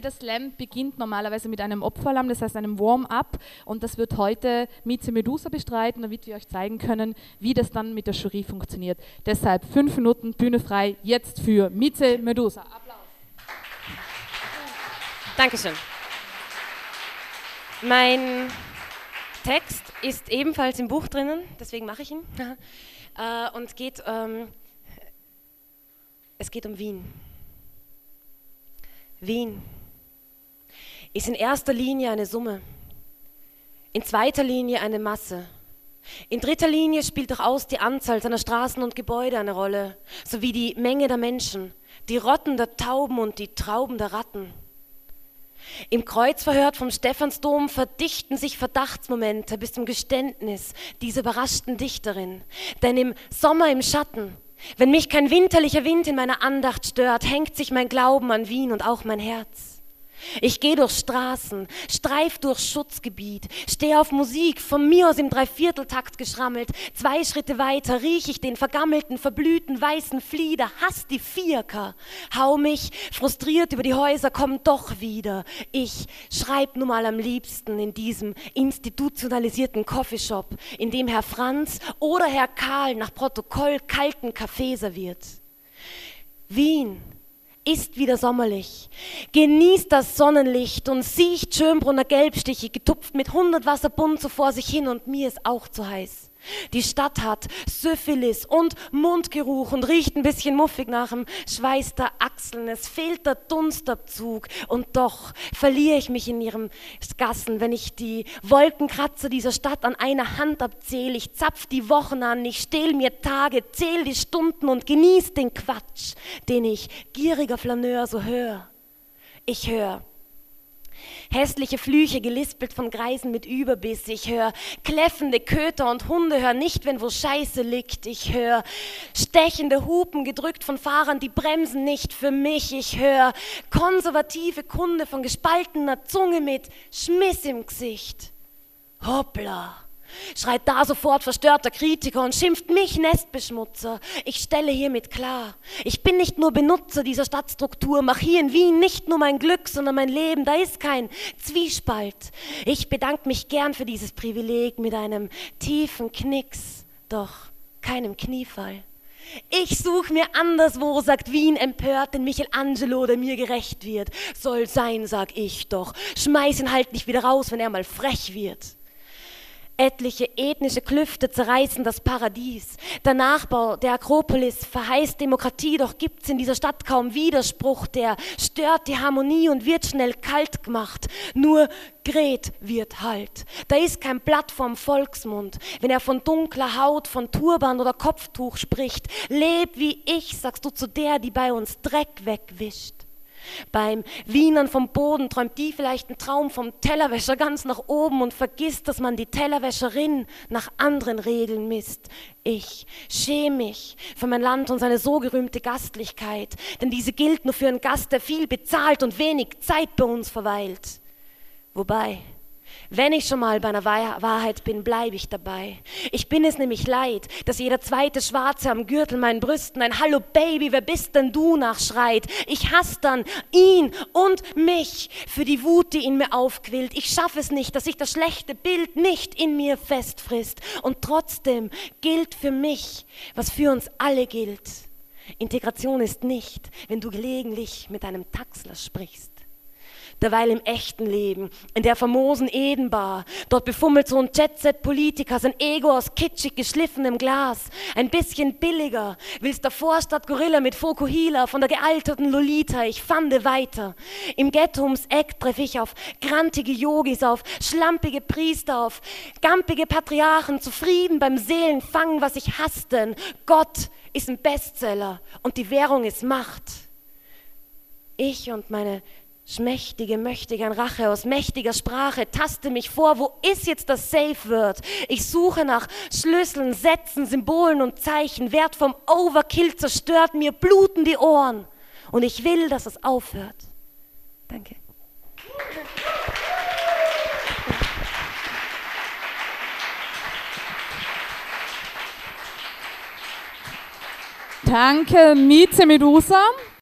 jeder Slam beginnt normalerweise mit einem Opferlamm, das heißt einem Warm-up. Und das wird heute Mieze Medusa bestreiten, damit wir euch zeigen können, wie das dann mit der Jury funktioniert. Deshalb fünf Minuten Bühne frei jetzt für Mieze Medusa. Applaus. Dankeschön. Mein Text ist ebenfalls im Buch drinnen, deswegen mache ich ihn. äh, und geht, ähm, es geht um Wien. Wien ist in erster Linie eine Summe, in zweiter Linie eine Masse. In dritter Linie spielt durchaus die Anzahl seiner Straßen und Gebäude eine Rolle, sowie die Menge der Menschen, die Rotten der Tauben und die Trauben der Ratten. Im Kreuzverhör vom Stephansdom verdichten sich Verdachtsmomente bis zum Geständnis dieser überraschten Dichterin. Denn im Sommer im Schatten, wenn mich kein winterlicher Wind in meiner Andacht stört, hängt sich mein Glauben an Wien und auch mein Herz. Ich gehe durch Straßen, streif durch Schutzgebiet, stehe auf Musik, von mir aus im Dreivierteltakt geschrammelt. Zwei Schritte weiter rieche ich den vergammelten, verblühten weißen Flieder, hass die Vierker. Hau mich frustriert über die Häuser, komm doch wieder. Ich schreib nun mal am liebsten in diesem institutionalisierten Coffeeshop, in dem Herr Franz oder Herr Karl nach Protokoll kalten Kaffee serviert. Wien ist wieder sommerlich. Genießt das Sonnenlicht und sieht Schönbrunner Gelbstiche getupft mit hundert Wasserbund so vor sich hin und mir ist auch zu heiß. Die Stadt hat Syphilis und Mundgeruch und riecht ein bisschen muffig nach dem Schweiß der Achseln. Es fehlt der Dunstabzug und doch verliere ich mich in ihrem Gassen, wenn ich die Wolkenkratzer dieser Stadt an einer Hand abzähle. Ich zapf die Wochen an, ich stehl mir Tage, zähl die Stunden und genieß den Quatsch, den ich gieriger Flaneur so höre. Ich höre Hässliche Flüche gelispelt von Greisen mit Überbiss. Ich höre kläffende Köter und Hunde, hör nicht, wenn wo Scheiße liegt. Ich höre stechende Hupen gedrückt von Fahrern, die bremsen nicht für mich. Ich höre konservative Kunde von gespaltener Zunge mit Schmiss im Gesicht. Hoppla schreit da sofort verstörter Kritiker und schimpft mich Nestbeschmutzer. Ich stelle hiermit klar, ich bin nicht nur Benutzer dieser Stadtstruktur, mach hier in Wien nicht nur mein Glück, sondern mein Leben, da ist kein Zwiespalt. Ich bedanke mich gern für dieses Privileg mit einem tiefen Knicks, doch keinem Kniefall. Ich such mir anderswo, sagt Wien empört, denn Michelangelo, der mir gerecht wird. Soll sein, sag ich doch. Schmeiß ihn halt nicht wieder raus, wenn er mal frech wird. Etliche ethnische Klüfte zerreißen das Paradies. Der Nachbau der Akropolis verheißt Demokratie, doch gibt's in dieser Stadt kaum Widerspruch, der stört die Harmonie und wird schnell kalt gemacht. Nur Gret wird halt. Da ist kein Blatt vom Volksmund. Wenn er von dunkler Haut, von Turban oder Kopftuch spricht, leb wie ich, sagst du zu der, die bei uns Dreck wegwischt. Beim Wienern vom Boden träumt die vielleicht einen Traum vom Tellerwäscher ganz nach oben und vergisst, dass man die Tellerwäscherin nach anderen Regeln misst. Ich schäme mich für mein Land und seine so gerühmte Gastlichkeit, denn diese gilt nur für einen Gast, der viel bezahlt und wenig Zeit bei uns verweilt. Wobei, wenn ich schon mal bei einer Wahrheit bin, bleibe ich dabei. Ich bin es nämlich leid, dass jeder zweite Schwarze am Gürtel meinen Brüsten ein Hallo Baby, wer bist denn du nachschreit. Ich hasse dann ihn und mich für die Wut, die in mir aufquillt. Ich schaffe es nicht, dass sich das schlechte Bild nicht in mir festfrisst. Und trotzdem gilt für mich, was für uns alle gilt. Integration ist nicht, wenn du gelegentlich mit einem Taxler sprichst derweil im echten Leben, in der famosen Edenbar. Dort befummelt so ein Jet-Set-Politiker sein Ego aus kitschig geschliffenem Glas. Ein bisschen billiger, willst der Vorstadt Gorilla mit Fokuhila von der gealterten Lolita. Ich fande weiter. Im Ghetto ums Eck treffe ich auf grantige Yogis, auf schlampige Priester, auf gampige Patriarchen, zufrieden beim Seelenfangen, was ich hasste. Gott ist ein Bestseller und die Währung ist Macht. Ich und meine Schmächtige möchte gern Rache aus mächtiger Sprache, taste mich vor, wo ist jetzt das Safe Word? Ich suche nach Schlüsseln, Sätzen, Symbolen und Zeichen. Wert vom Overkill zerstört mir, bluten die Ohren. Und ich will, dass es aufhört. Danke. Danke, Mieze Medusa.